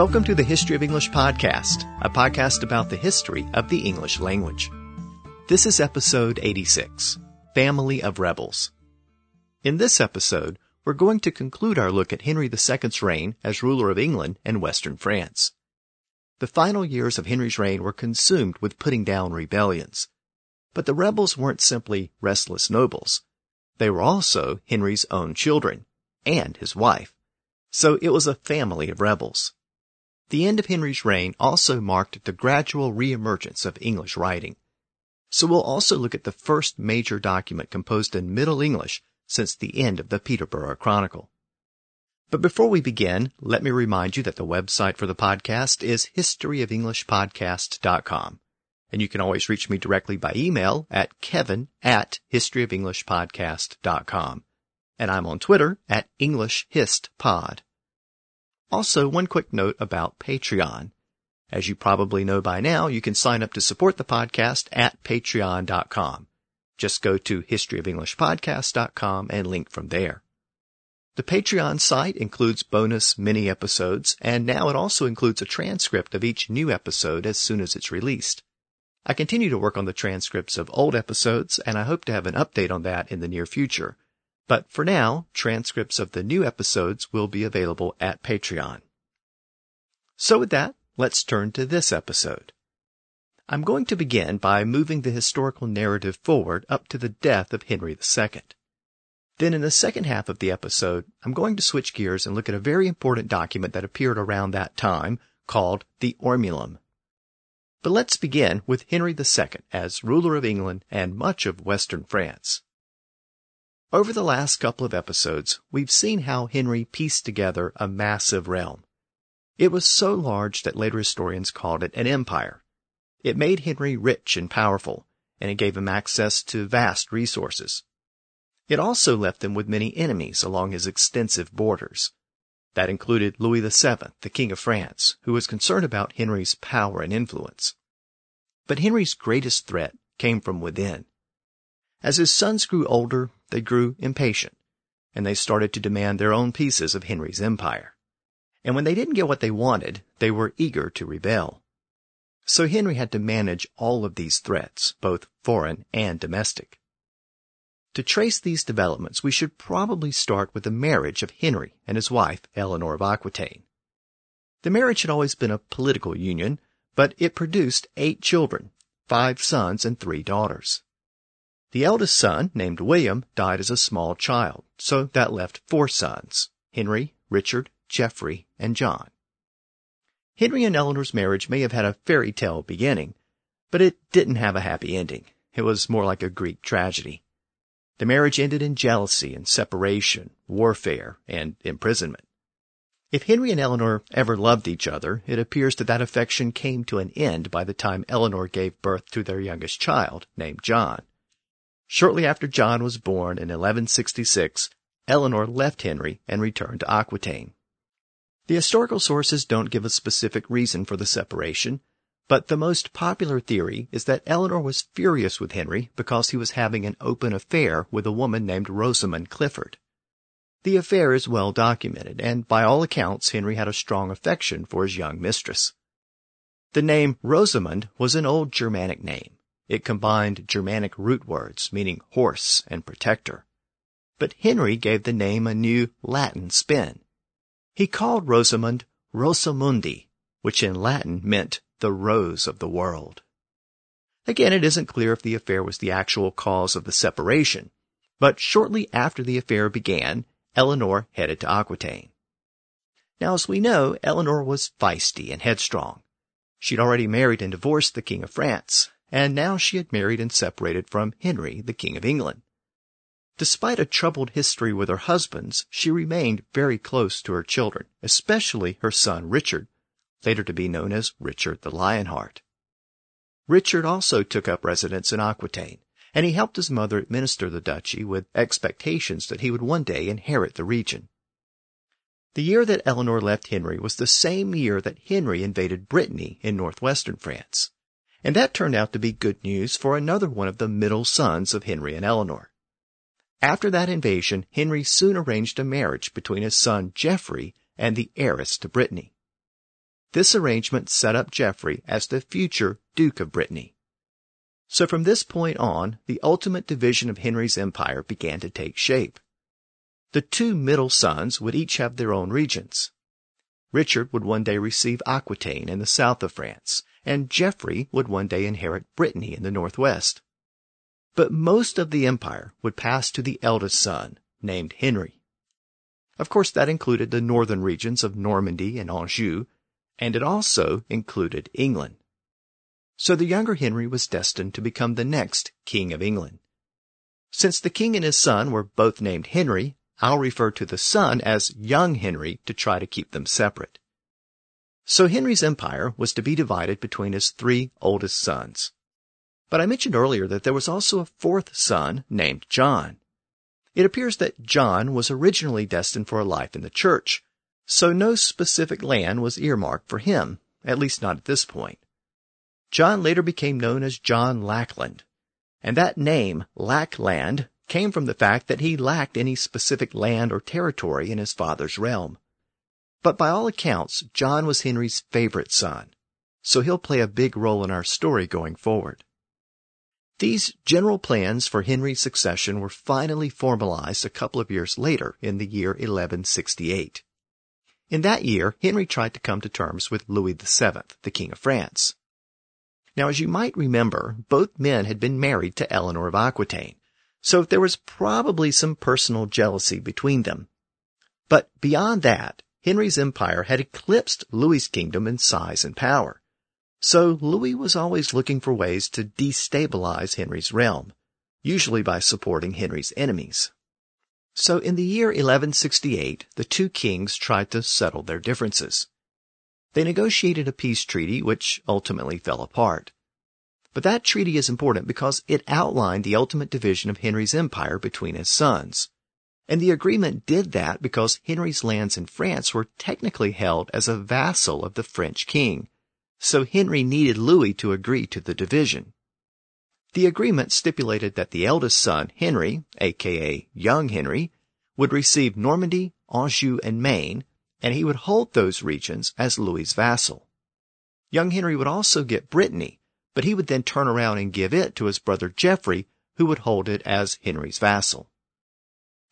Welcome to the History of English podcast, a podcast about the history of the English language. This is episode 86, Family of Rebels. In this episode, we're going to conclude our look at Henry II's reign as ruler of England and Western France. The final years of Henry's reign were consumed with putting down rebellions. But the rebels weren't simply restless nobles. They were also Henry's own children and his wife. So it was a family of rebels. The end of Henry's reign also marked the gradual reemergence of English writing. So we'll also look at the first major document composed in Middle English since the end of the Peterborough Chronicle. But before we begin, let me remind you that the website for the podcast is historyofenglishpodcast.com. And you can always reach me directly by email at kevin at historyofenglishpodcast.com. And I'm on Twitter at EnglishHistPod. Also, one quick note about Patreon. As you probably know by now, you can sign up to support the podcast at patreon.com. Just go to historyofenglishpodcast.com and link from there. The Patreon site includes bonus mini episodes, and now it also includes a transcript of each new episode as soon as it's released. I continue to work on the transcripts of old episodes, and I hope to have an update on that in the near future. But for now, transcripts of the new episodes will be available at Patreon. So with that, let's turn to this episode. I'm going to begin by moving the historical narrative forward up to the death of Henry II. Then in the second half of the episode, I'm going to switch gears and look at a very important document that appeared around that time called the Ormulum. But let's begin with Henry II as ruler of England and much of Western France. Over the last couple of episodes, we've seen how Henry pieced together a massive realm. It was so large that later historians called it an empire. It made Henry rich and powerful, and it gave him access to vast resources. It also left him with many enemies along his extensive borders. That included Louis VII, the King of France, who was concerned about Henry's power and influence. But Henry's greatest threat came from within. As his sons grew older, they grew impatient, and they started to demand their own pieces of Henry's empire. And when they didn't get what they wanted, they were eager to rebel. So Henry had to manage all of these threats, both foreign and domestic. To trace these developments, we should probably start with the marriage of Henry and his wife, Eleanor of Aquitaine. The marriage had always been a political union, but it produced eight children, five sons and three daughters. The eldest son, named William, died as a small child, so that left four sons, Henry, Richard, Geoffrey, and John. Henry and Eleanor's marriage may have had a fairy tale beginning, but it didn't have a happy ending. It was more like a Greek tragedy. The marriage ended in jealousy and separation, warfare, and imprisonment. If Henry and Eleanor ever loved each other, it appears that that affection came to an end by the time Eleanor gave birth to their youngest child, named John. Shortly after John was born in 1166, Eleanor left Henry and returned to Aquitaine. The historical sources don't give a specific reason for the separation, but the most popular theory is that Eleanor was furious with Henry because he was having an open affair with a woman named Rosamond Clifford. The affair is well documented, and by all accounts Henry had a strong affection for his young mistress. The name Rosamond was an old Germanic name. It combined Germanic root words meaning horse and protector. But Henry gave the name a new Latin spin. He called Rosamond Rosamundi, which in Latin meant the rose of the world. Again, it isn't clear if the affair was the actual cause of the separation, but shortly after the affair began, Eleanor headed to Aquitaine. Now, as we know, Eleanor was feisty and headstrong. She'd already married and divorced the King of France, and now she had married and separated from Henry, the King of England. Despite a troubled history with her husbands, she remained very close to her children, especially her son Richard, later to be known as Richard the Lionheart. Richard also took up residence in Aquitaine, and he helped his mother administer the duchy with expectations that he would one day inherit the region. The year that Eleanor left Henry was the same year that Henry invaded Brittany in northwestern France. And that turned out to be good news for another one of the middle sons of Henry and Eleanor. After that invasion, Henry soon arranged a marriage between his son Geoffrey and the heiress to Brittany. This arrangement set up Geoffrey as the future Duke of Brittany. So from this point on, the ultimate division of Henry's empire began to take shape. The two middle sons would each have their own regions. Richard would one day receive Aquitaine in the south of France, and Geoffrey would one day inherit Brittany in the northwest. But most of the empire would pass to the eldest son, named Henry. Of course, that included the northern regions of Normandy and Anjou, and it also included England. So the younger Henry was destined to become the next King of England. Since the king and his son were both named Henry, I'll refer to the son as young Henry to try to keep them separate. So Henry's empire was to be divided between his three oldest sons. But I mentioned earlier that there was also a fourth son named John. It appears that John was originally destined for a life in the church, so no specific land was earmarked for him, at least not at this point. John later became known as John Lackland, and that name, Lackland, came from the fact that he lacked any specific land or territory in his father's realm. But by all accounts, John was Henry's favorite son, so he'll play a big role in our story going forward. These general plans for Henry's succession were finally formalized a couple of years later in the year 1168. In that year, Henry tried to come to terms with Louis VII, the King of France. Now, as you might remember, both men had been married to Eleanor of Aquitaine, so there was probably some personal jealousy between them. But beyond that, Henry's empire had eclipsed Louis's kingdom in size and power. So Louis was always looking for ways to destabilize Henry's realm, usually by supporting Henry's enemies. So in the year 1168, the two kings tried to settle their differences. They negotiated a peace treaty which ultimately fell apart. But that treaty is important because it outlined the ultimate division of Henry's empire between his sons. And the agreement did that because Henry's lands in France were technically held as a vassal of the French king. So Henry needed Louis to agree to the division. The agreement stipulated that the eldest son, Henry, aka young Henry, would receive Normandy, Anjou, and Maine, and he would hold those regions as Louis's vassal. Young Henry would also get Brittany, but he would then turn around and give it to his brother Geoffrey, who would hold it as Henry's vassal.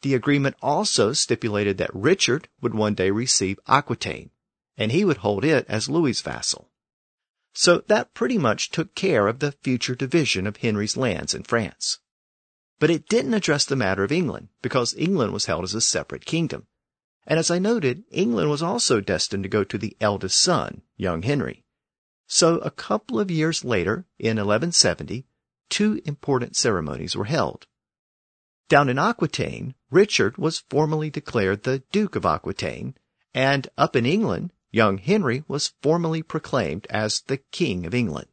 The agreement also stipulated that Richard would one day receive Aquitaine, and he would hold it as Louis's vassal. So that pretty much took care of the future division of Henry's lands in France. But it didn't address the matter of England, because England was held as a separate kingdom. And as I noted, England was also destined to go to the eldest son, young Henry. So a couple of years later, in 1170, two important ceremonies were held. Down in Aquitaine, Richard was formally declared the Duke of Aquitaine, and up in England, young Henry was formally proclaimed as the King of England.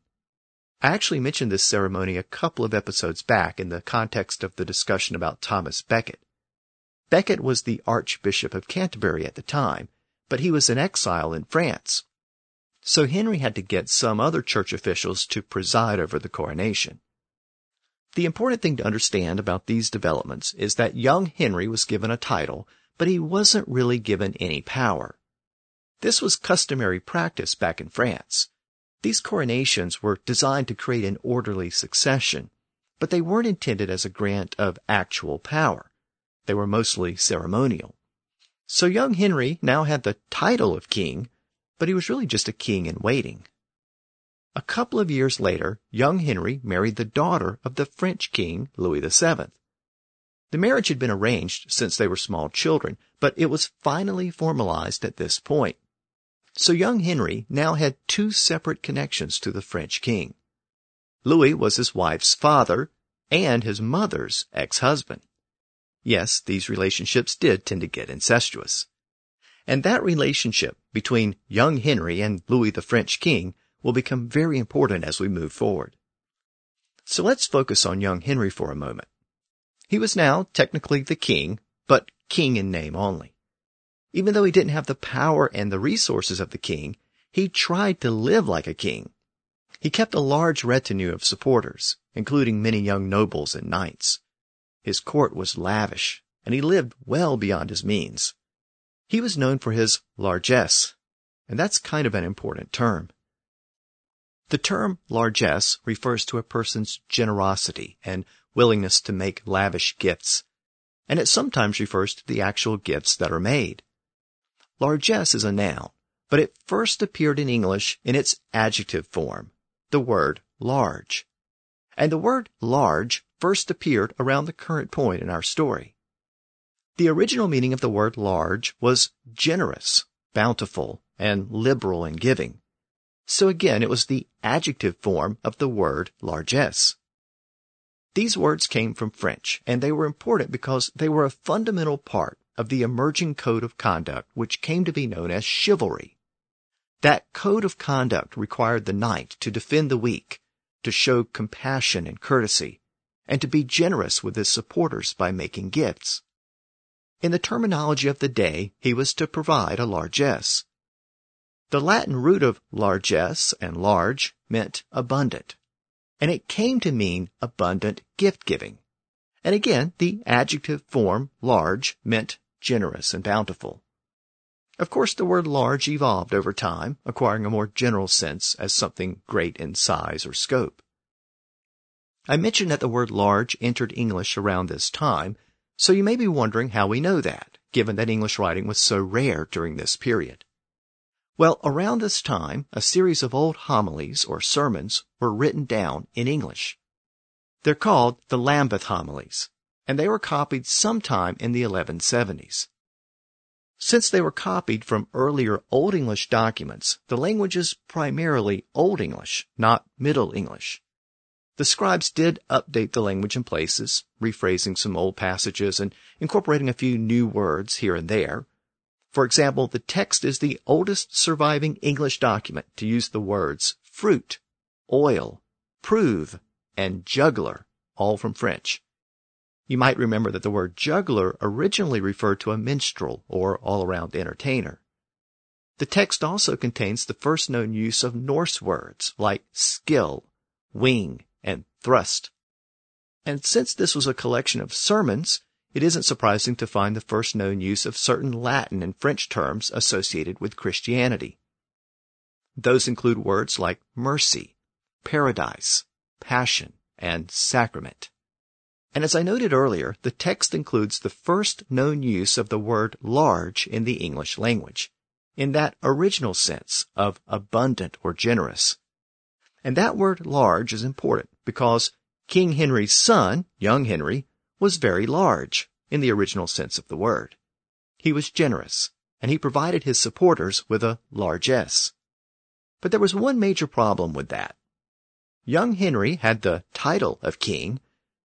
I actually mentioned this ceremony a couple of episodes back in the context of the discussion about Thomas Becket. Becket was the Archbishop of Canterbury at the time, but he was in exile in France. So Henry had to get some other church officials to preside over the coronation. The important thing to understand about these developments is that young Henry was given a title, but he wasn't really given any power. This was customary practice back in France. These coronations were designed to create an orderly succession, but they weren't intended as a grant of actual power. They were mostly ceremonial. So young Henry now had the title of king, but he was really just a king in waiting. A couple of years later, young Henry married the daughter of the French king, Louis VII. The marriage had been arranged since they were small children, but it was finally formalized at this point. So young Henry now had two separate connections to the French king. Louis was his wife's father and his mother's ex-husband. Yes, these relationships did tend to get incestuous. And that relationship between young Henry and Louis the French king will become very important as we move forward. So let's focus on young Henry for a moment. He was now technically the king, but king in name only. Even though he didn't have the power and the resources of the king, he tried to live like a king. He kept a large retinue of supporters, including many young nobles and knights. His court was lavish, and he lived well beyond his means. He was known for his largesse. and that's kind of an important term. The term largesse refers to a person's generosity and willingness to make lavish gifts, and it sometimes refers to the actual gifts that are made. Largesse is a noun, but it first appeared in English in its adjective form, the word large. And the word large first appeared around the current point in our story. The original meaning of the word large was generous, bountiful, and liberal in giving. So again, it was the adjective form of the word largesse. These words came from French, and they were important because they were a fundamental part of the emerging code of conduct which came to be known as chivalry. That code of conduct required the knight to defend the weak, to show compassion and courtesy, and to be generous with his supporters by making gifts. In the terminology of the day, he was to provide a largesse. The Latin root of largesse and large meant abundant, and it came to mean abundant gift giving. And again, the adjective form large meant generous and bountiful. Of course, the word large evolved over time, acquiring a more general sense as something great in size or scope. I mentioned that the word large entered English around this time, so you may be wondering how we know that, given that English writing was so rare during this period. Well, around this time, a series of old homilies or sermons were written down in English. They're called the Lambeth Homilies, and they were copied sometime in the 1170s. Since they were copied from earlier Old English documents, the language is primarily Old English, not Middle English. The scribes did update the language in places, rephrasing some old passages and incorporating a few new words here and there, for example, the text is the oldest surviving English document to use the words fruit, oil, prove, and juggler, all from French. You might remember that the word juggler originally referred to a minstrel or all-around entertainer. The text also contains the first known use of Norse words like skill, wing, and thrust. And since this was a collection of sermons, it isn't surprising to find the first known use of certain Latin and French terms associated with Christianity. Those include words like mercy, paradise, passion, and sacrament. And as I noted earlier, the text includes the first known use of the word large in the English language, in that original sense of abundant or generous. And that word large is important because King Henry's son, young Henry, was very large in the original sense of the word. He was generous, and he provided his supporters with a largesse. But there was one major problem with that. Young Henry had the title of king,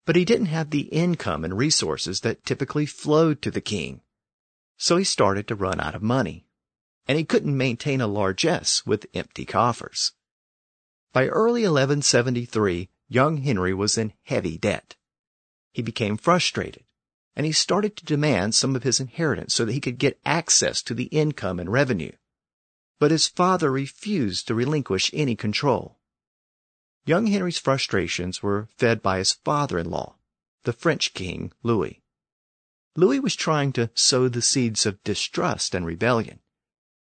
but he didn't have the income and resources that typically flowed to the king. So he started to run out of money, and he couldn't maintain a largesse with empty coffers. By early 1173, young Henry was in heavy debt he became frustrated and he started to demand some of his inheritance so that he could get access to the income and revenue. But his father refused to relinquish any control. Young Henry's frustrations were fed by his father-in-law, the French king Louis. Louis was trying to sow the seeds of distrust and rebellion.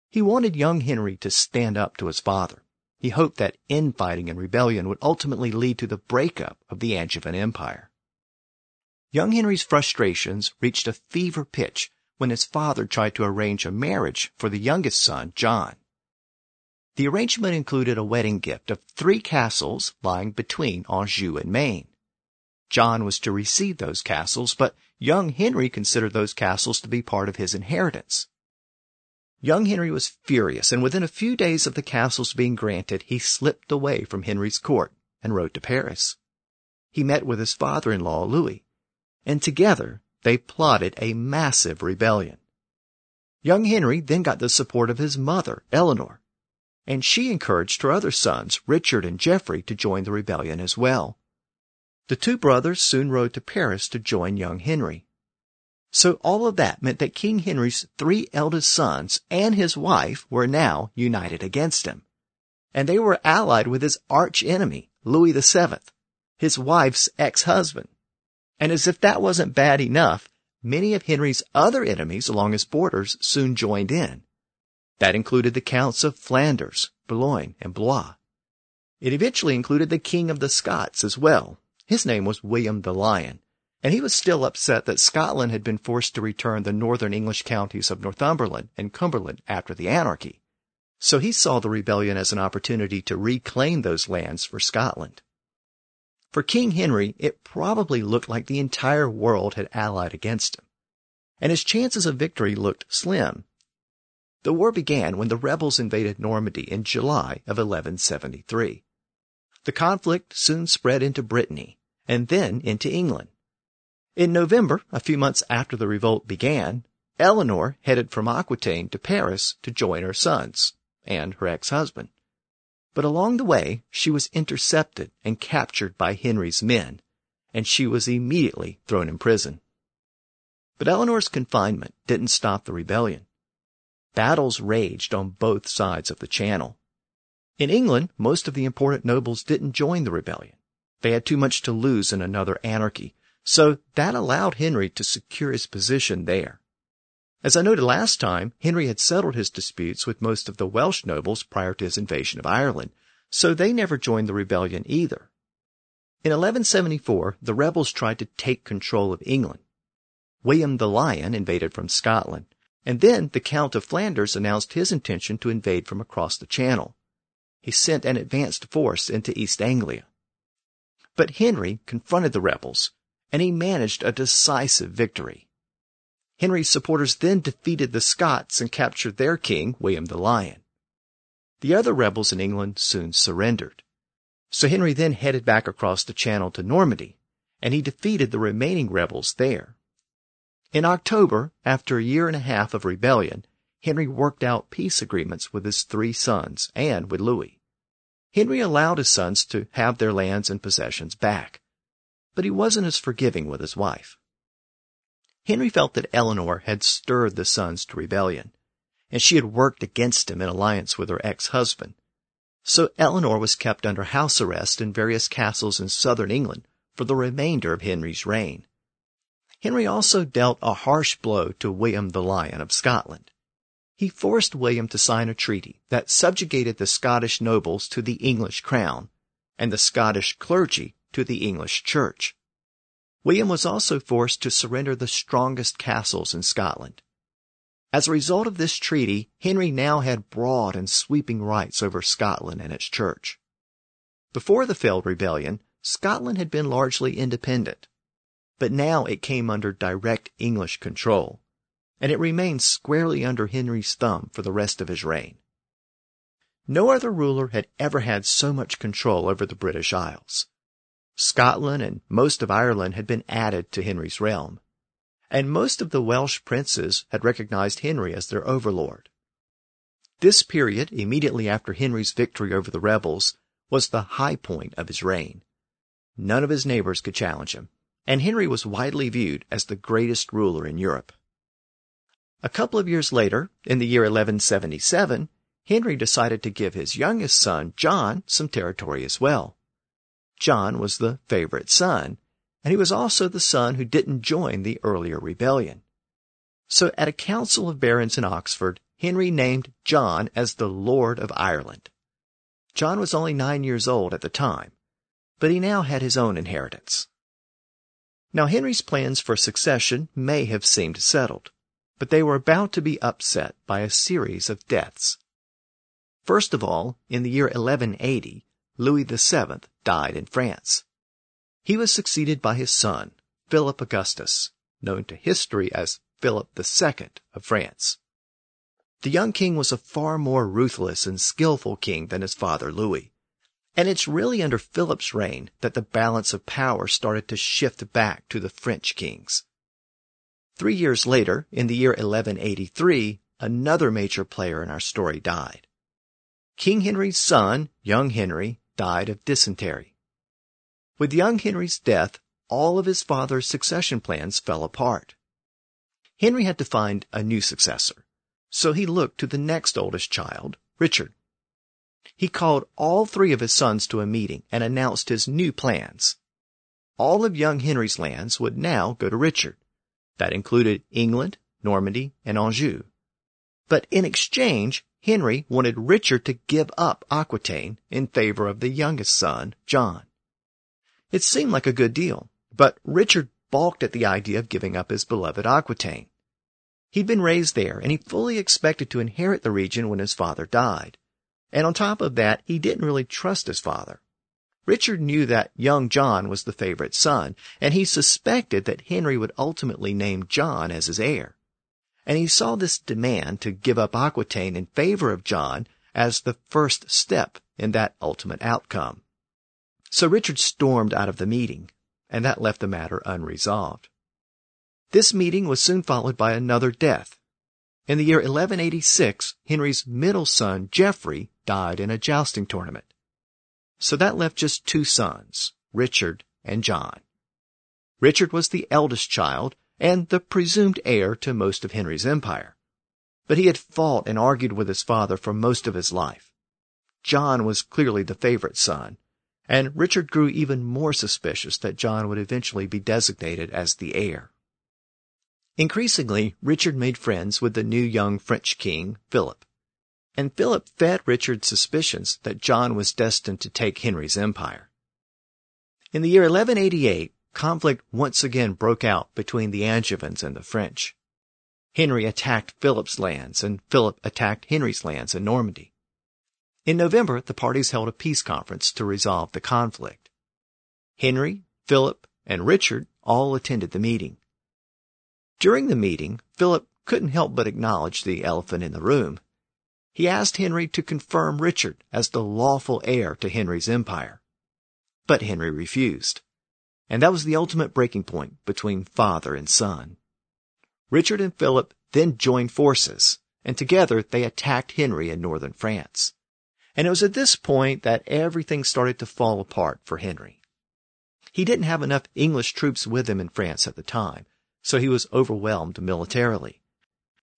He wanted young Henry to stand up to his father. He hoped that infighting and rebellion would ultimately lead to the breakup of the Angevin Empire. Young Henry's frustrations reached a fever pitch when his father tried to arrange a marriage for the youngest son, John. The arrangement included a wedding gift of three castles lying between Anjou and Maine. John was to receive those castles, but young Henry considered those castles to be part of his inheritance. Young Henry was furious, and within a few days of the castles being granted, he slipped away from Henry's court and rode to Paris. He met with his father-in-law, Louis, and together they plotted a massive rebellion. Young Henry then got the support of his mother, Eleanor, and she encouraged her other sons, Richard and Geoffrey, to join the rebellion as well. The two brothers soon rode to Paris to join young Henry. So all of that meant that King Henry's three eldest sons and his wife were now united against him. And they were allied with his arch enemy, Louis VII, his wife's ex-husband. And as if that wasn't bad enough, many of Henry's other enemies along his borders soon joined in. That included the counts of Flanders, Boulogne, and Blois. It eventually included the King of the Scots as well. His name was William the Lion, and he was still upset that Scotland had been forced to return the northern English counties of Northumberland and Cumberland after the anarchy. So he saw the rebellion as an opportunity to reclaim those lands for Scotland. For King Henry, it probably looked like the entire world had allied against him, and his chances of victory looked slim. The war began when the rebels invaded Normandy in July of 1173. The conflict soon spread into Brittany and then into England. In November, a few months after the revolt began, Eleanor headed from Aquitaine to Paris to join her sons and her ex-husband. But along the way, she was intercepted and captured by Henry's men, and she was immediately thrown in prison. But Eleanor's confinement didn't stop the rebellion. Battles raged on both sides of the channel. In England, most of the important nobles didn't join the rebellion. They had too much to lose in another anarchy, so that allowed Henry to secure his position there. As I noted last time, Henry had settled his disputes with most of the Welsh nobles prior to his invasion of Ireland, so they never joined the rebellion either. In 1174, the rebels tried to take control of England. William the Lion invaded from Scotland, and then the Count of Flanders announced his intention to invade from across the Channel. He sent an advanced force into East Anglia. But Henry confronted the rebels and he managed a decisive victory. Henry's supporters then defeated the Scots and captured their king, William the Lion. The other rebels in England soon surrendered. So Henry then headed back across the channel to Normandy, and he defeated the remaining rebels there. In October, after a year and a half of rebellion, Henry worked out peace agreements with his three sons and with Louis. Henry allowed his sons to have their lands and possessions back but he wasn't as forgiving with his wife. Henry felt that Eleanor had stirred the sons to rebellion, and she had worked against him in alliance with her ex-husband. So Eleanor was kept under house arrest in various castles in southern England for the remainder of Henry's reign. Henry also dealt a harsh blow to William the Lion of Scotland. He forced William to sign a treaty that subjugated the Scottish nobles to the English crown and the Scottish clergy to the English church. William was also forced to surrender the strongest castles in Scotland. As a result of this treaty, Henry now had broad and sweeping rights over Scotland and its church. Before the failed rebellion, Scotland had been largely independent, but now it came under direct English control, and it remained squarely under Henry's thumb for the rest of his reign. No other ruler had ever had so much control over the British Isles. Scotland and most of Ireland had been added to Henry's realm, and most of the Welsh princes had recognized Henry as their overlord. This period, immediately after Henry's victory over the rebels, was the high point of his reign. None of his neighbors could challenge him, and Henry was widely viewed as the greatest ruler in Europe. A couple of years later, in the year 1177, Henry decided to give his youngest son, John, some territory as well. John was the favorite son, and he was also the son who didn't join the earlier rebellion. So at a council of barons in Oxford, Henry named John as the Lord of Ireland. John was only nine years old at the time, but he now had his own inheritance. Now Henry's plans for succession may have seemed settled, but they were about to be upset by a series of deaths. First of all, in the year 1180, Louis VII died in France. He was succeeded by his son, Philip Augustus, known to history as Philip II of France. The young king was a far more ruthless and skillful king than his father Louis. And it's really under Philip's reign that the balance of power started to shift back to the French kings. Three years later, in the year 1183, another major player in our story died. King Henry's son, young Henry, died of dysentery. With young Henry's death, all of his father's succession plans fell apart. Henry had to find a new successor, so he looked to the next oldest child, Richard. He called all three of his sons to a meeting and announced his new plans. All of young Henry's lands would now go to Richard. That included England, Normandy, and Anjou. But in exchange, Henry wanted Richard to give up Aquitaine in favor of the youngest son, John. It seemed like a good deal, but Richard balked at the idea of giving up his beloved Aquitaine. He'd been raised there, and he fully expected to inherit the region when his father died. And on top of that, he didn't really trust his father. Richard knew that young John was the favorite son, and he suspected that Henry would ultimately name John as his heir. And he saw this demand to give up Aquitaine in favor of John as the first step in that ultimate outcome. So Richard stormed out of the meeting, and that left the matter unresolved. This meeting was soon followed by another death. In the year 1186, Henry's middle son, Geoffrey, died in a jousting tournament. So that left just two sons, Richard and John. Richard was the eldest child and the presumed heir to most of Henry's empire. But he had fought and argued with his father for most of his life. John was clearly the favorite son, and Richard grew even more suspicious that John would eventually be designated as the heir. Increasingly, Richard made friends with the new young French king, Philip and Philip fed Richard's suspicions that John was destined to take Henry's empire. In the year 1188, conflict once again broke out between the Angevins and the French. Henry attacked Philip's lands, and Philip attacked Henry's lands in Normandy. In November, the parties held a peace conference to resolve the conflict. Henry, Philip, and Richard all attended the meeting. During the meeting, Philip couldn't help but acknowledge the elephant in the room he asked Henry to confirm Richard as the lawful heir to Henry's empire. But Henry refused. And that was the ultimate breaking point between father and son. Richard and Philip then joined forces, and together they attacked Henry in northern France. And it was at this point that everything started to fall apart for Henry. He didn't have enough English troops with him in France at the time, so he was overwhelmed militarily.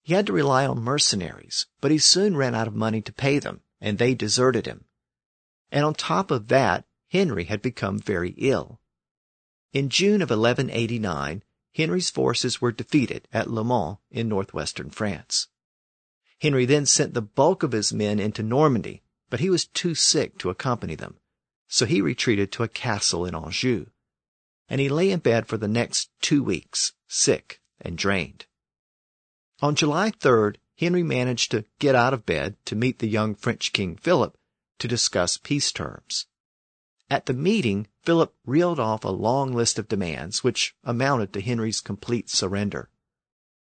He had to rely on mercenaries, but he soon ran out of money to pay them, and they deserted him. And on top of that, Henry had become very ill. In June of 1189, Henry's forces were defeated at Le Mans in northwestern France. Henry then sent the bulk of his men into Normandy, but he was too sick to accompany them, so he retreated to a castle in Anjou. And he lay in bed for the next two weeks, sick and drained. On July 3rd, Henry managed to get out of bed to meet the young French King Philip to discuss peace terms. At the meeting, Philip reeled off a long list of demands which amounted to Henry's complete surrender.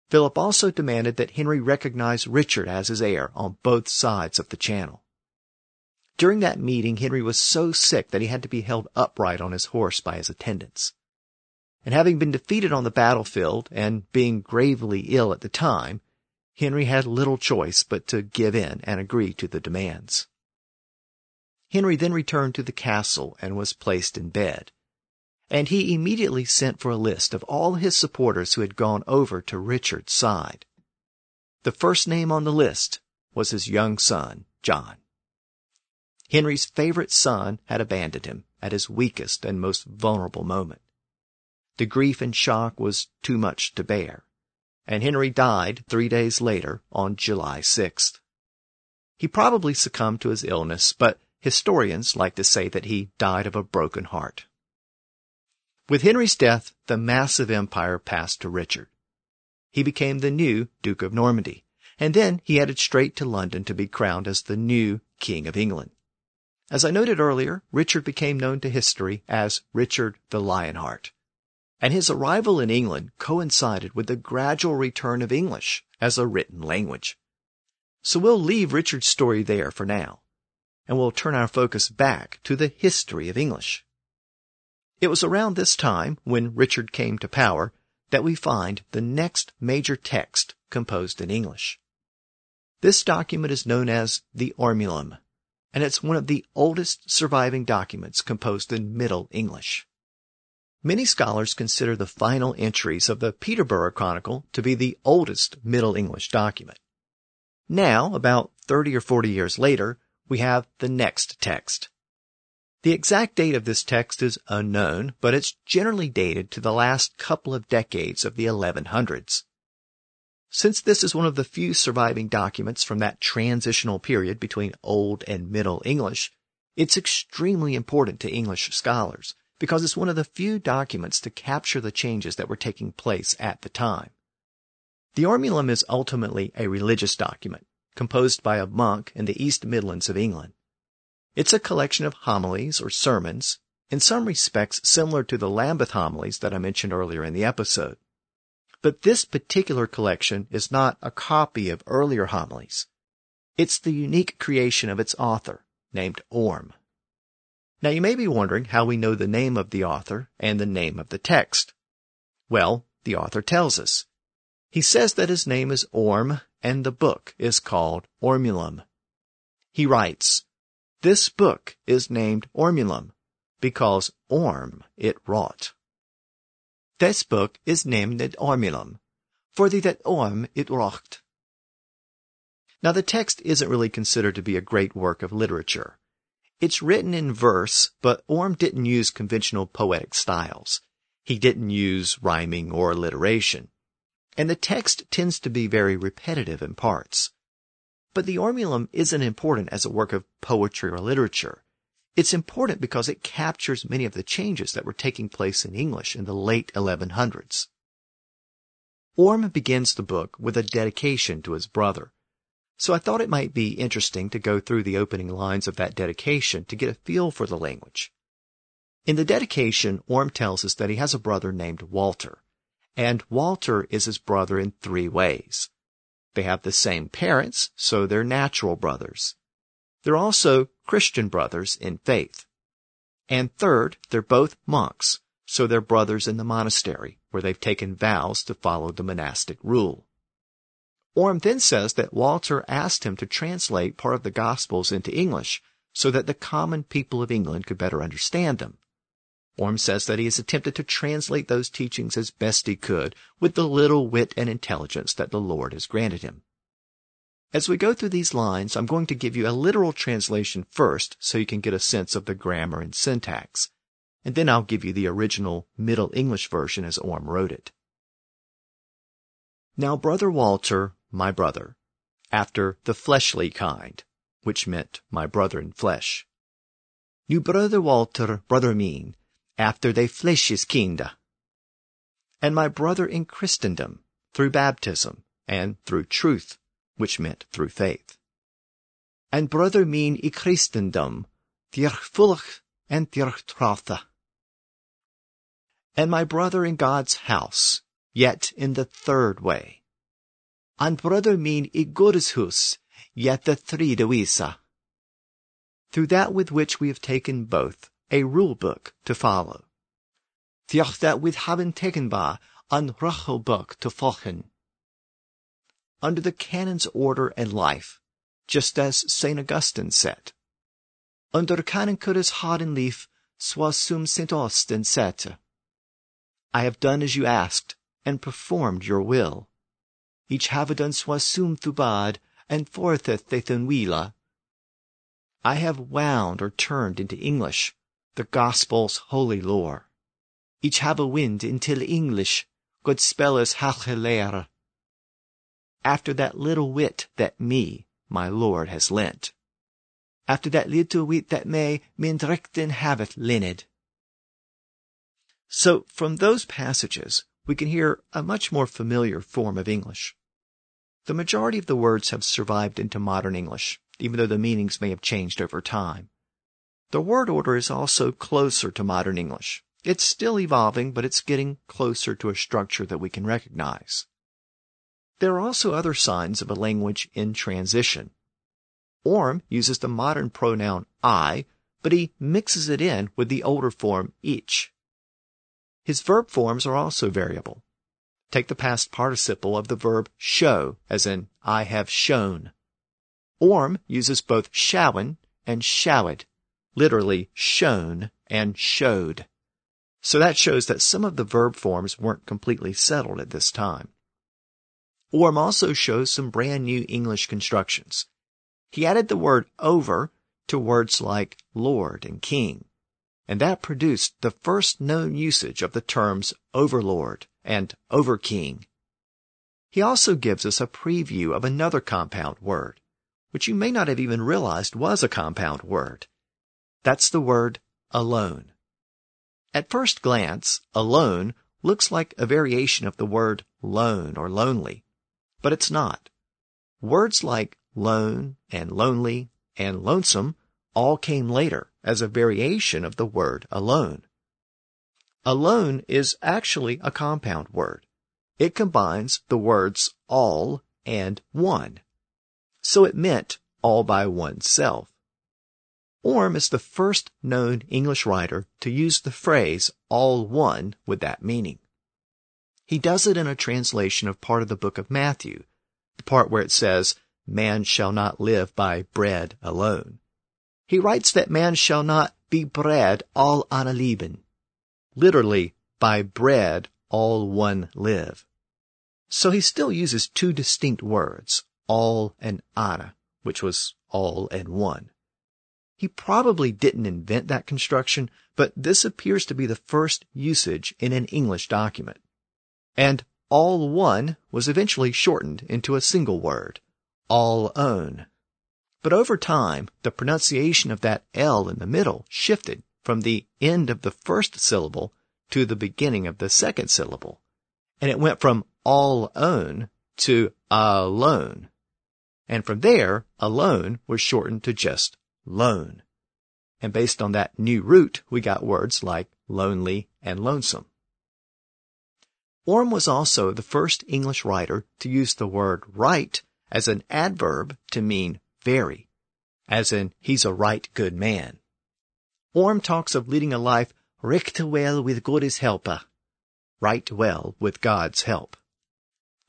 Philip also demanded that Henry recognize Richard as his heir on both sides of the channel. During that meeting, Henry was so sick that he had to be held upright on his horse by his attendants and having been defeated on the battlefield and being gravely ill at the time, Henry had little choice but to give in and agree to the demands. Henry then returned to the castle and was placed in bed. And he immediately sent for a list of all his supporters who had gone over to Richard's side. The first name on the list was his young son, John. Henry's favorite son had abandoned him at his weakest and most vulnerable moment. The grief and shock was too much to bear, and Henry died three days later on July 6th. He probably succumbed to his illness, but historians like to say that he died of a broken heart. With Henry's death, the massive empire passed to Richard. He became the new Duke of Normandy, and then he headed straight to London to be crowned as the new King of England. As I noted earlier, Richard became known to history as Richard the Lionheart and his arrival in England coincided with the gradual return of English as a written language. So we'll leave Richard's story there for now, and we'll turn our focus back to the history of English. It was around this time, when Richard came to power, that we find the next major text composed in English. This document is known as the Ormulum, and it's one of the oldest surviving documents composed in Middle English. Many scholars consider the final entries of the Peterborough Chronicle to be the oldest Middle English document. Now, about 30 or 40 years later, we have the next text. The exact date of this text is unknown, but it's generally dated to the last couple of decades of the 1100s. Since this is one of the few surviving documents from that transitional period between Old and Middle English, it's extremely important to English scholars because it's one of the few documents to capture the changes that were taking place at the time. The Ormulum is ultimately a religious document composed by a monk in the East Midlands of England. It's a collection of homilies or sermons, in some respects similar to the Lambeth homilies that I mentioned earlier in the episode. But this particular collection is not a copy of earlier homilies. It's the unique creation of its author, named Orm. Now you may be wondering how we know the name of the author and the name of the text. Well, the author tells us. He says that his name is Orm and the book is called Ormulum. He writes, This book is named Ormulum because Orm it wrought. This book is named Ormulum, for the that Orm it wrought. Now the text isn't really considered to be a great work of literature. It's written in verse, but Orm didn't use conventional poetic styles. He didn't use rhyming or alliteration. And the text tends to be very repetitive in parts. But the Ormulum isn't important as a work of poetry or literature. It's important because it captures many of the changes that were taking place in English in the late 1100s. Orm begins the book with a dedication to his brother. So I thought it might be interesting to go through the opening lines of that dedication to get a feel for the language. In the dedication, Orm tells us that he has a brother named Walter, and Walter is his brother in three ways. They have the same parents, so they're natural brothers. They're also Christian brothers in faith. And third, they're both monks, so they're brothers in the monastery, where they've taken vows to follow the monastic rule. Orm then says that Walter asked him to translate part of the Gospels into English so that the common people of England could better understand them. Orm says that he has attempted to translate those teachings as best he could with the little wit and intelligence that the Lord has granted him. As we go through these lines, I'm going to give you a literal translation first so you can get a sense of the grammar and syntax. And then I'll give you the original Middle English version as Orm wrote it. Now brother Walter, my brother, after the fleshly kind, which meant my brother in flesh. Nu brother Walter, brother mean, after they flesh is kinda. And my brother in Christendom, through baptism, and through truth, which meant through faith. And brother mean i Christendom, dir fulch and dir trotha. And my brother in God's house, yet in the third way. And brother mean i hus, yet the threede wisa. Through that with which we have taken both a rule book to follow. Thioch that with haben taken ba an book to folgen under the canon's order and life, just as St. Augustine said. Under canon curis harden leaf, swa sum St. Austin said, I have done as you asked, and performed your will. Each have done swa sum thubad, and fortheth thethun wila. I have wound or turned into English the gospel's holy lore. Each have a wind until English, God spellers hachelere after that little wit that me, my Lord, has lent. After that little wit that may Mindrichten haveth linned. So from those passages, we can hear a much more familiar form of English. The majority of the words have survived into modern English, even though the meanings may have changed over time. The word order is also closer to modern English. It's still evolving, but it's getting closer to a structure that we can recognize. There are also other signs of a language in transition. Orm uses the modern pronoun I, but he mixes it in with the older form ich. His verb forms are also variable. Take the past participle of the verb show, as in I have shown. Orm uses both showen and showed, literally shown and showed. So that shows that some of the verb forms weren't completely settled at this time. Orm also shows some brand new English constructions. He added the word over to words like Lord and King, and that produced the first known usage of the terms overlord and overking. He also gives us a preview of another compound word, which you may not have even realized was a compound word. That's the word alone. At first glance, alone looks like a variation of the word lone or lonely, but it's not. Words like lone and lonely and lonesome all came later as a variation of the word alone. Alone is actually a compound word. It combines the words all and one. So it meant all by oneself. Orm is the first known English writer to use the phrase all one with that meaning. He does it in a translation of part of the book of Matthew, the part where it says, man shall not live by bread alone. He writes that man shall not be bread all an leben. Literally, by bread all one live. So he still uses two distinct words, all and ana, which was all and one. He probably didn't invent that construction, but this appears to be the first usage in an English document. And all one was eventually shortened into a single word, all own. But over time, the pronunciation of that L in the middle shifted from the end of the first syllable to the beginning of the second syllable. And it went from all own to alone. And from there, alone was shortened to just lone. And based on that new root, we got words like lonely and lonesome. Orm was also the first English writer to use the word right as an adverb to mean very, as in he's a right good man. Orm talks of leading a life recht well with God's help, right well with God's help.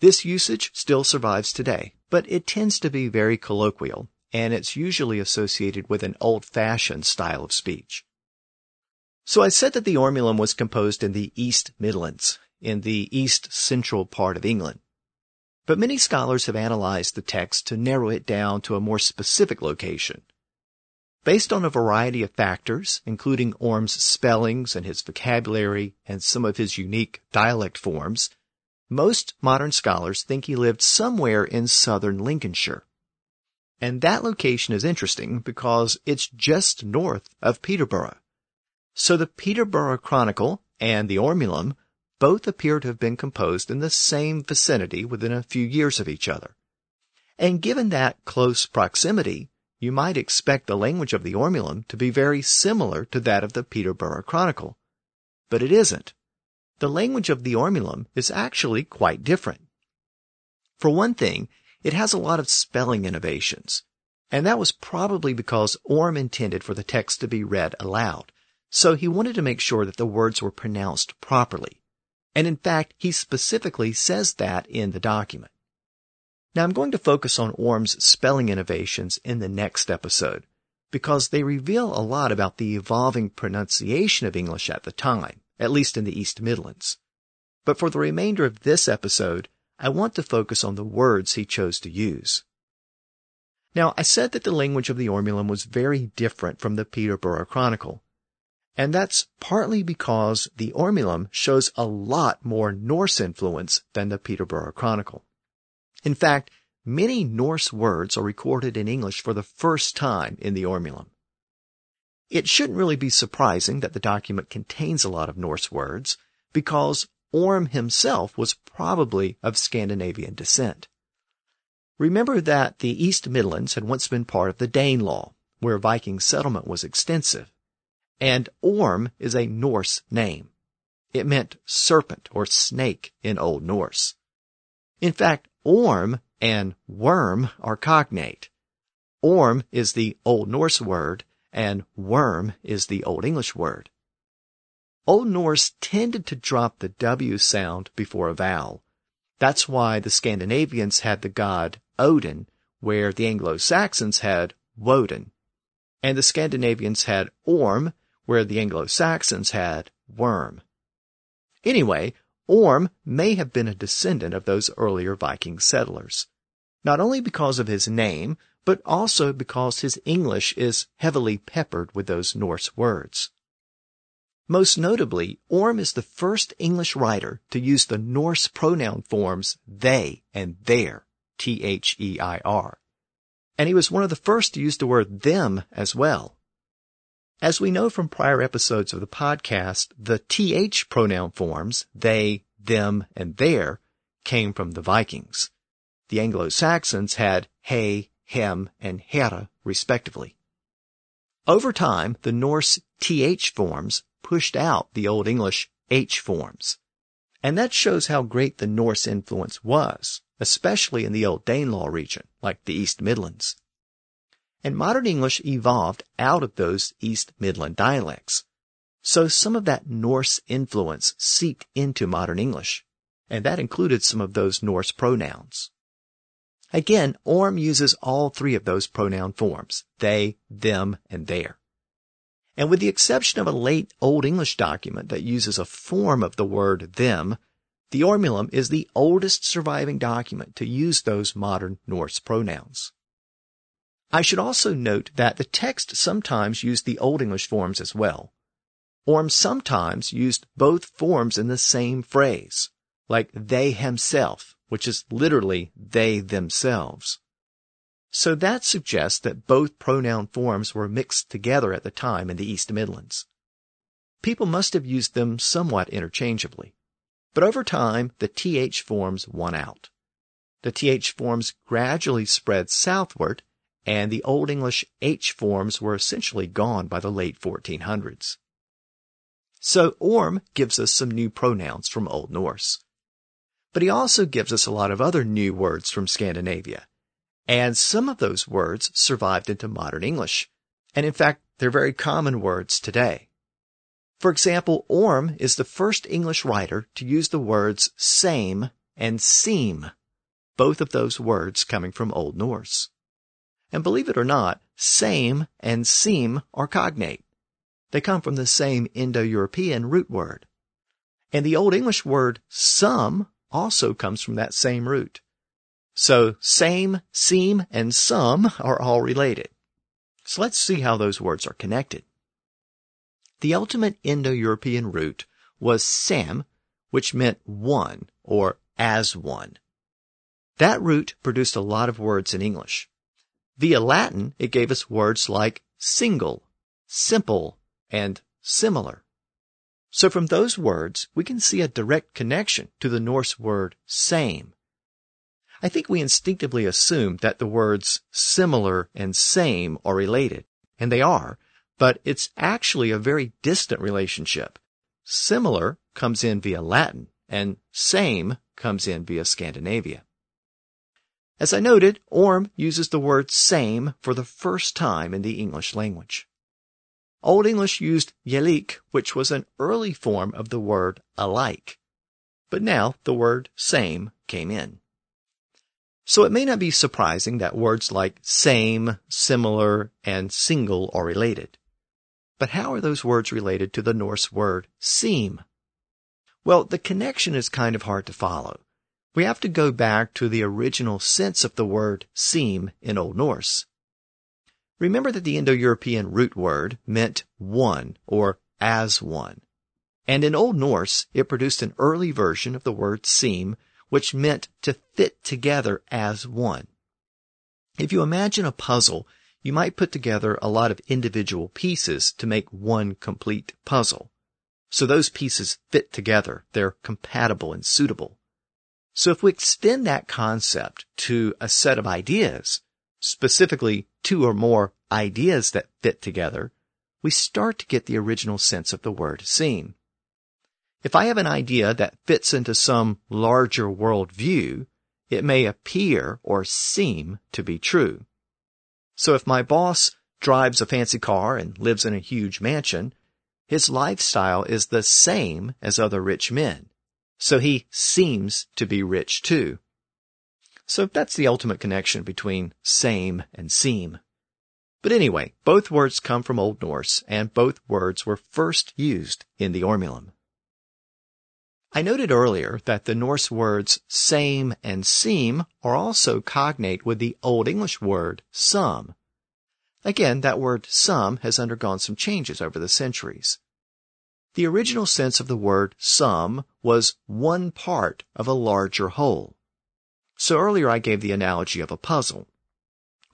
This usage still survives today, but it tends to be very colloquial and it's usually associated with an old-fashioned style of speech. So I said that the Ormulum was composed in the East Midlands, in the east central part of England. But many scholars have analyzed the text to narrow it down to a more specific location. Based on a variety of factors, including Orm's spellings and his vocabulary and some of his unique dialect forms, most modern scholars think he lived somewhere in southern Lincolnshire. And that location is interesting because it's just north of Peterborough. So the Peterborough Chronicle and the Ormulum both appear to have been composed in the same vicinity within a few years of each other. And given that close proximity, you might expect the language of the Ormulum to be very similar to that of the Peterborough Chronicle. But it isn't. The language of the Ormulum is actually quite different. For one thing, it has a lot of spelling innovations. And that was probably because Orm intended for the text to be read aloud. So he wanted to make sure that the words were pronounced properly. And in fact, he specifically says that in the document. Now I'm going to focus on Orm's spelling innovations in the next episode because they reveal a lot about the evolving pronunciation of English at the time, at least in the East Midlands. But for the remainder of this episode, I want to focus on the words he chose to use. Now, I said that the language of the Ormulum was very different from the Peterborough Chronicle. And that's partly because the Ormulum shows a lot more Norse influence than the Peterborough Chronicle. In fact, many Norse words are recorded in English for the first time in the Ormulum. It shouldn't really be surprising that the document contains a lot of Norse words because Orm himself was probably of Scandinavian descent. Remember that the East Midlands had once been part of the Danelaw, where Viking settlement was extensive. And Orm is a Norse name. It meant serpent or snake in Old Norse. In fact, Orm and worm are cognate. Orm is the Old Norse word, and worm is the Old English word. Old Norse tended to drop the W sound before a vowel. That's why the Scandinavians had the god Odin, where the Anglo-Saxons had Woden. And the Scandinavians had Orm, where the Anglo-Saxons had Worm. Anyway, Orm may have been a descendant of those earlier Viking settlers. Not only because of his name, but also because his English is heavily peppered with those Norse words. Most notably, Orm is the first English writer to use the Norse pronoun forms they and their, T-H-E-I-R. And he was one of the first to use the word them as well. As we know from prior episodes of the podcast, the TH pronoun forms, they, them, and their, came from the Vikings. The Anglo-Saxons had he, hem, and hera, respectively. Over time, the Norse TH forms pushed out the Old English H forms. And that shows how great the Norse influence was, especially in the Old Danelaw region, like the East Midlands. And modern English evolved out of those East Midland dialects. So some of that Norse influence seeped into modern English, and that included some of those Norse pronouns. Again, Orm uses all three of those pronoun forms, they, them, and their. And with the exception of a late Old English document that uses a form of the word them, the Ormulum is the oldest surviving document to use those modern Norse pronouns. I should also note that the text sometimes used the Old English forms as well. Orm sometimes used both forms in the same phrase, like they himself, which is literally they themselves. So that suggests that both pronoun forms were mixed together at the time in the East Midlands. People must have used them somewhat interchangeably. But over time, the TH forms won out. The TH forms gradually spread southward, and the Old English H forms were essentially gone by the late 1400s. So Orm gives us some new pronouns from Old Norse. But he also gives us a lot of other new words from Scandinavia, and some of those words survived into modern English. And in fact, they're very common words today. For example, Orm is the first English writer to use the words same and seem, both of those words coming from Old Norse. And believe it or not, same and seem are cognate. They come from the same Indo-European root word. And the Old English word some also comes from that same root. So same, seem, and some are all related. So let's see how those words are connected. The ultimate Indo-European root was sam, which meant one or as one. That root produced a lot of words in English. Via Latin, it gave us words like single, simple, and similar. So from those words, we can see a direct connection to the Norse word same, I think we instinctively assume that the words similar and same are related, and they are, but it's actually a very distant relationship. Similar comes in via Latin, and same comes in via Scandinavia. As I noted, Orm uses the word same for the first time in the English language. Old English used yelik, which was an early form of the word alike. But now the word same came in. So it may not be surprising that words like same, similar, and single are related. But how are those words related to the Norse word seem? Well, the connection is kind of hard to follow. We have to go back to the original sense of the word seem in Old Norse. Remember that the Indo-European root word meant one or as one. And in Old Norse, it produced an early version of the word seem which meant to fit together as one. If you imagine a puzzle, you might put together a lot of individual pieces to make one complete puzzle. So those pieces fit together. They're compatible and suitable. So if we extend that concept to a set of ideas, specifically two or more ideas that fit together, we start to get the original sense of the word seem. If I have an idea that fits into some larger world view, it may appear or seem to be true. So if my boss drives a fancy car and lives in a huge mansion, his lifestyle is the same as other rich men. So he seems to be rich too. So that's the ultimate connection between same and seem. But anyway, both words come from Old Norse and both words were first used in the Ormulum. I noted earlier that the Norse words same and seem are also cognate with the Old English word some. Again, that word some has undergone some changes over the centuries. The original sense of the word some was one part of a larger whole. So earlier I gave the analogy of a puzzle.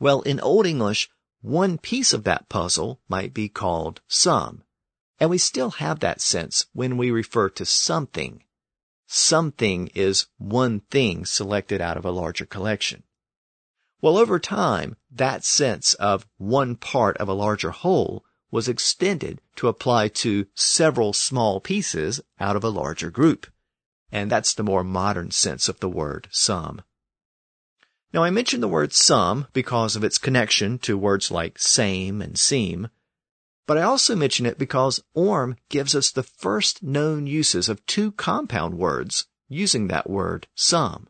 Well, in Old English, one piece of that puzzle might be called some. And we still have that sense when we refer to something. Something is one thing selected out of a larger collection. Well, over time, that sense of one part of a larger whole was extended to apply to several small pieces out of a larger group. And that's the more modern sense of the word some. Now I mention the word some because of its connection to words like same and seem, but I also mention it because Orm gives us the first known uses of two compound words using that word some.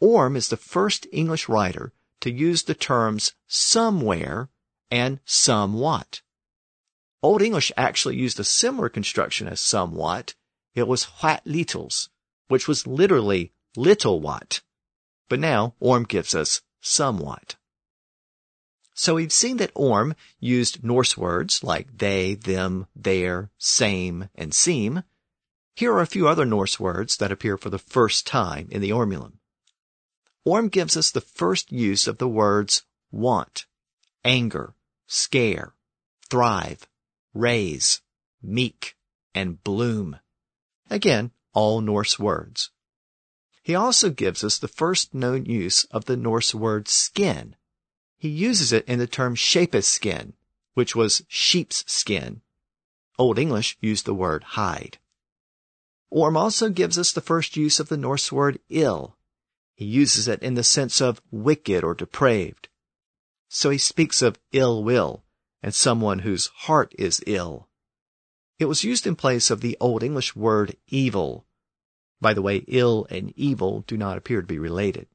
Orm is the first English writer to use the terms somewhere and somewhat. Old English actually used a similar construction as somewhat. It was what littles, which was literally little what. But now Orm gives us somewhat. So we've seen that Orm used Norse words like they, them, their, same, and seem. Here are a few other Norse words that appear for the first time in the Ormulum. Orm gives us the first use of the words want, anger, scare, thrive, raise, meek, and bloom. Again, all Norse words. He also gives us the first known use of the Norse word skin. He uses it in the term skin, which was sheep's skin. Old English used the word hide. Orm also gives us the first use of the Norse word ill. He uses it in the sense of wicked or depraved. So he speaks of ill will and someone whose heart is ill. It was used in place of the Old English word evil. By the way, ill and evil do not appear to be related.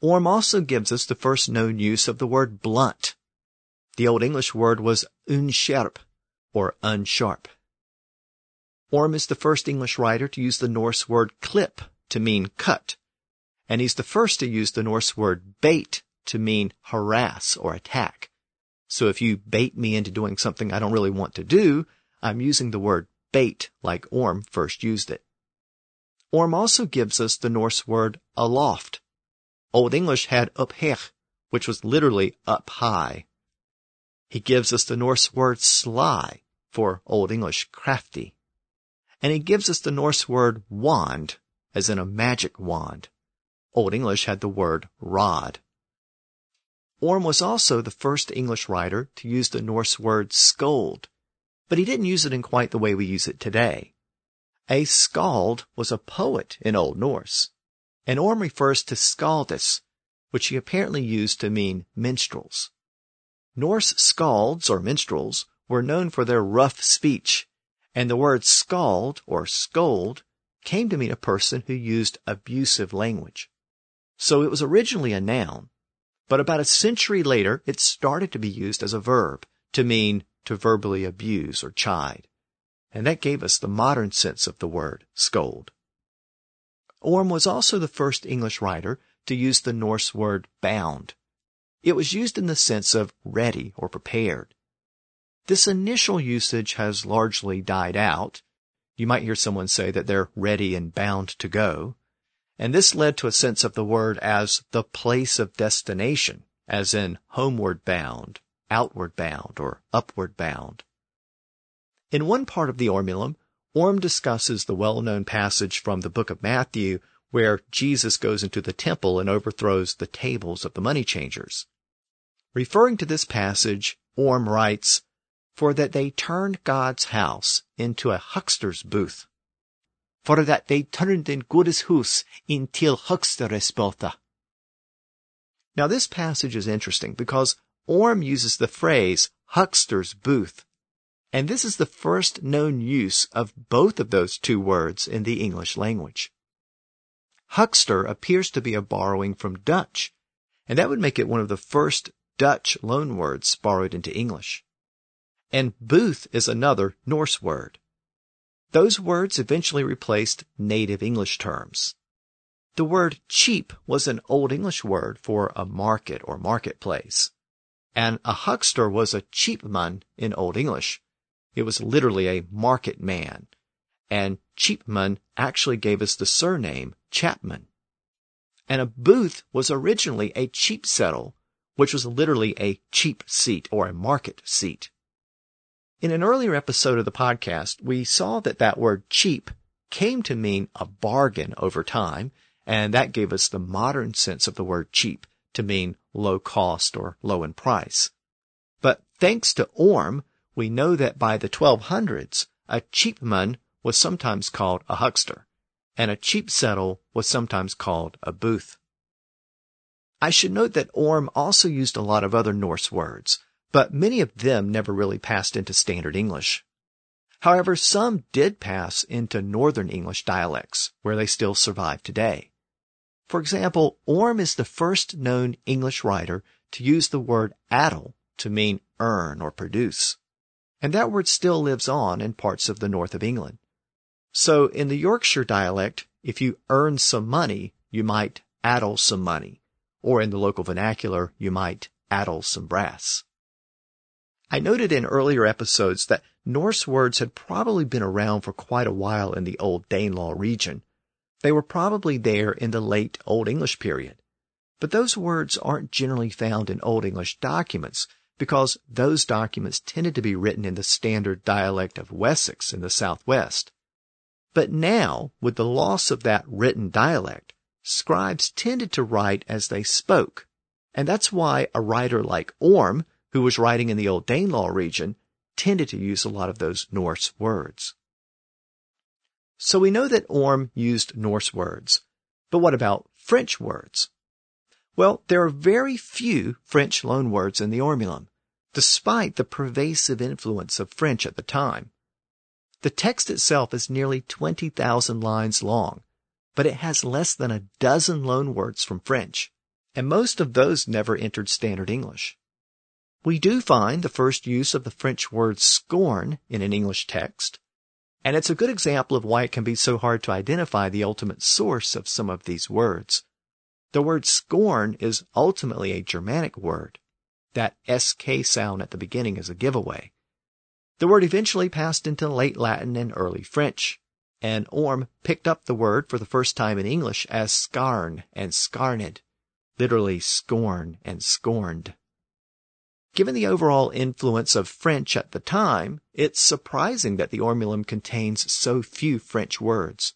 Orm also gives us the first known use of the word blunt. The Old English word was unsharp, or unsharp. Orm is the first English writer to use the Norse word clip to mean cut, and he's the first to use the Norse word bait to mean harass or attack. So if you bait me into doing something I don't really want to do, I'm using the word bait like Orm first used it. Orm also gives us the Norse word aloft. Old English had upher, which was literally up high. He gives us the Norse word sly for Old English crafty. And he gives us the Norse word wand, as in a magic wand. Old English had the word rod. Orm was also the first English writer to use the Norse word skald, but he didn't use it in quite the way we use it today. A skald was a poet in Old Norse, and Orm refers to skaldis, which he apparently used to mean minstrels. Norse skalds or minstrels were known for their rough speech, and the word skald or scold came to mean a person who used abusive language. So it was originally a noun, but about a century later, it started to be used as a verb to mean to verbally abuse or chide. And that gave us the modern sense of the word scold. Orm was also the first English writer to use the Norse word bound. It was used in the sense of ready or prepared. This initial usage has largely died out. You might hear someone say that they're ready and bound to go. And this led to a sense of the word as the place of destination, as in homeward bound, outward bound, or upward bound. In one part of the Ormulum, Orm discusses the well-known passage from the book of Matthew where Jesus goes into the temple and overthrows the tables of the money changers. Referring to this passage, Orm writes, For that they turned God's house into a huckster's booth for that they turned in Guds hus in till hucksteresbota. Now this passage is interesting because Orm uses the phrase huckster's booth, and this is the first known use of both of those two words in the English language. Huckster appears to be a borrowing from Dutch, and that would make it one of the first Dutch loanwords borrowed into English. And booth is another Norse word. Those words eventually replaced native English terms. The word cheap was an Old English word for a market or marketplace. And a huckster was a cheapman in Old English. It was literally a market man. And Cheapman actually gave us the surname Chapman. And a booth was originally a cheap settle, which was literally a cheap seat or a market seat. In an earlier episode of the podcast, we saw that that word cheap came to mean a bargain over time, and that gave us the modern sense of the word cheap to mean low cost or low in price. But thanks to Orm, we know that by the 1200s, a cheapman was sometimes called a huckster, and a cheap settle was sometimes called a booth. I should note that Orm also used a lot of other Norse words, but many of them never really passed into standard English. However, some did pass into Northern English dialects, where they still survive today. For example, Orm is the first known English writer to use the word addle to mean earn or produce. And that word still lives on in parts of the north of England. So in the Yorkshire dialect, if you earn some money, you might addle some money. Or in the local vernacular, you might addle some brass. I noted in earlier episodes that Norse words had probably been around for quite a while in the Old Danelaw region. They were probably there in the late Old English period. But those words aren't generally found in Old English documents because those documents tended to be written in the standard dialect of Wessex in the southwest. But now, with the loss of that written dialect, scribes tended to write as they spoke. And that's why a writer like Orm, who was writing in the Old Danelaw region, tended to use a lot of those Norse words. So we know that Orm used Norse words. But what about French words? Well, there are very few French loanwords in the Ormulum, despite the pervasive influence of French at the time. The text itself is nearly 20,000 lines long, but it has less than a dozen loanwords from French, and most of those never entered standard English. We do find the first use of the French word scorn in an English text, and it's a good example of why it can be so hard to identify the ultimate source of some of these words. The word scorn is ultimately a Germanic word. That SK sound at the beginning is a giveaway. The word eventually passed into late Latin and early French, and Orm picked up the word for the first time in English as scarn and scarned, literally scorn and scorned. Given the overall influence of French at the time, it's surprising that the Ormulum contains so few French words.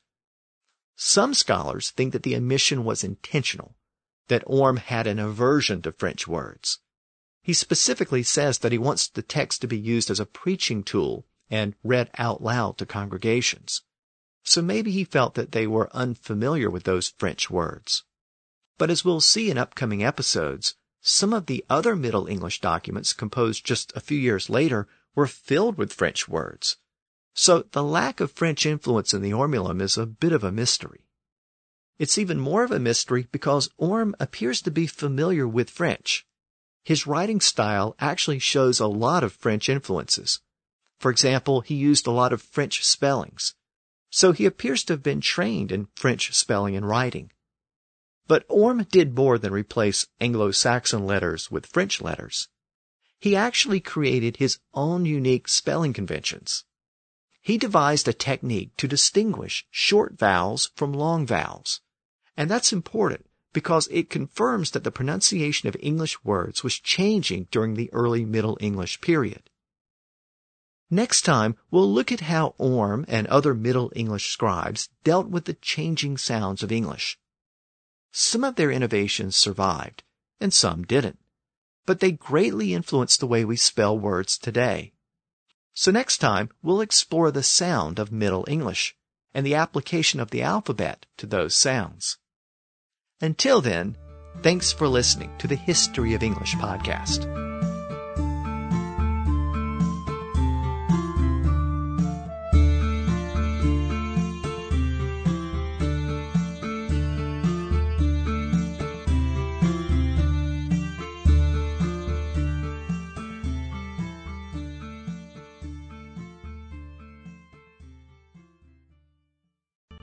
Some scholars think that the omission was intentional, that Orm had an aversion to French words. He specifically says that he wants the text to be used as a preaching tool and read out loud to congregations. So maybe he felt that they were unfamiliar with those French words. But as we'll see in upcoming episodes, some of the other Middle English documents composed just a few years later were filled with French words, so the lack of French influence in the Ormulum is a bit of a mystery. It's even more of a mystery because Orm appears to be familiar with French. His writing style actually shows a lot of French influences. For example, he used a lot of French spellings. So he appears to have been trained in French spelling and writing. But Orm did more than replace Anglo-Saxon letters with French letters. He actually created his own unique spelling conventions. He devised a technique to distinguish short vowels from long vowels. And that's important because it confirms that the pronunciation of English words was changing during the early Middle English period. Next time, we'll look at how Orm and other Middle English scribes dealt with the changing sounds of English. Some of their innovations survived, and some didn't, but they greatly influenced the way we spell words today. So next time, we'll explore the sound of Middle English and the application of the alphabet to those sounds. Until then, thanks for listening to the History of English podcast.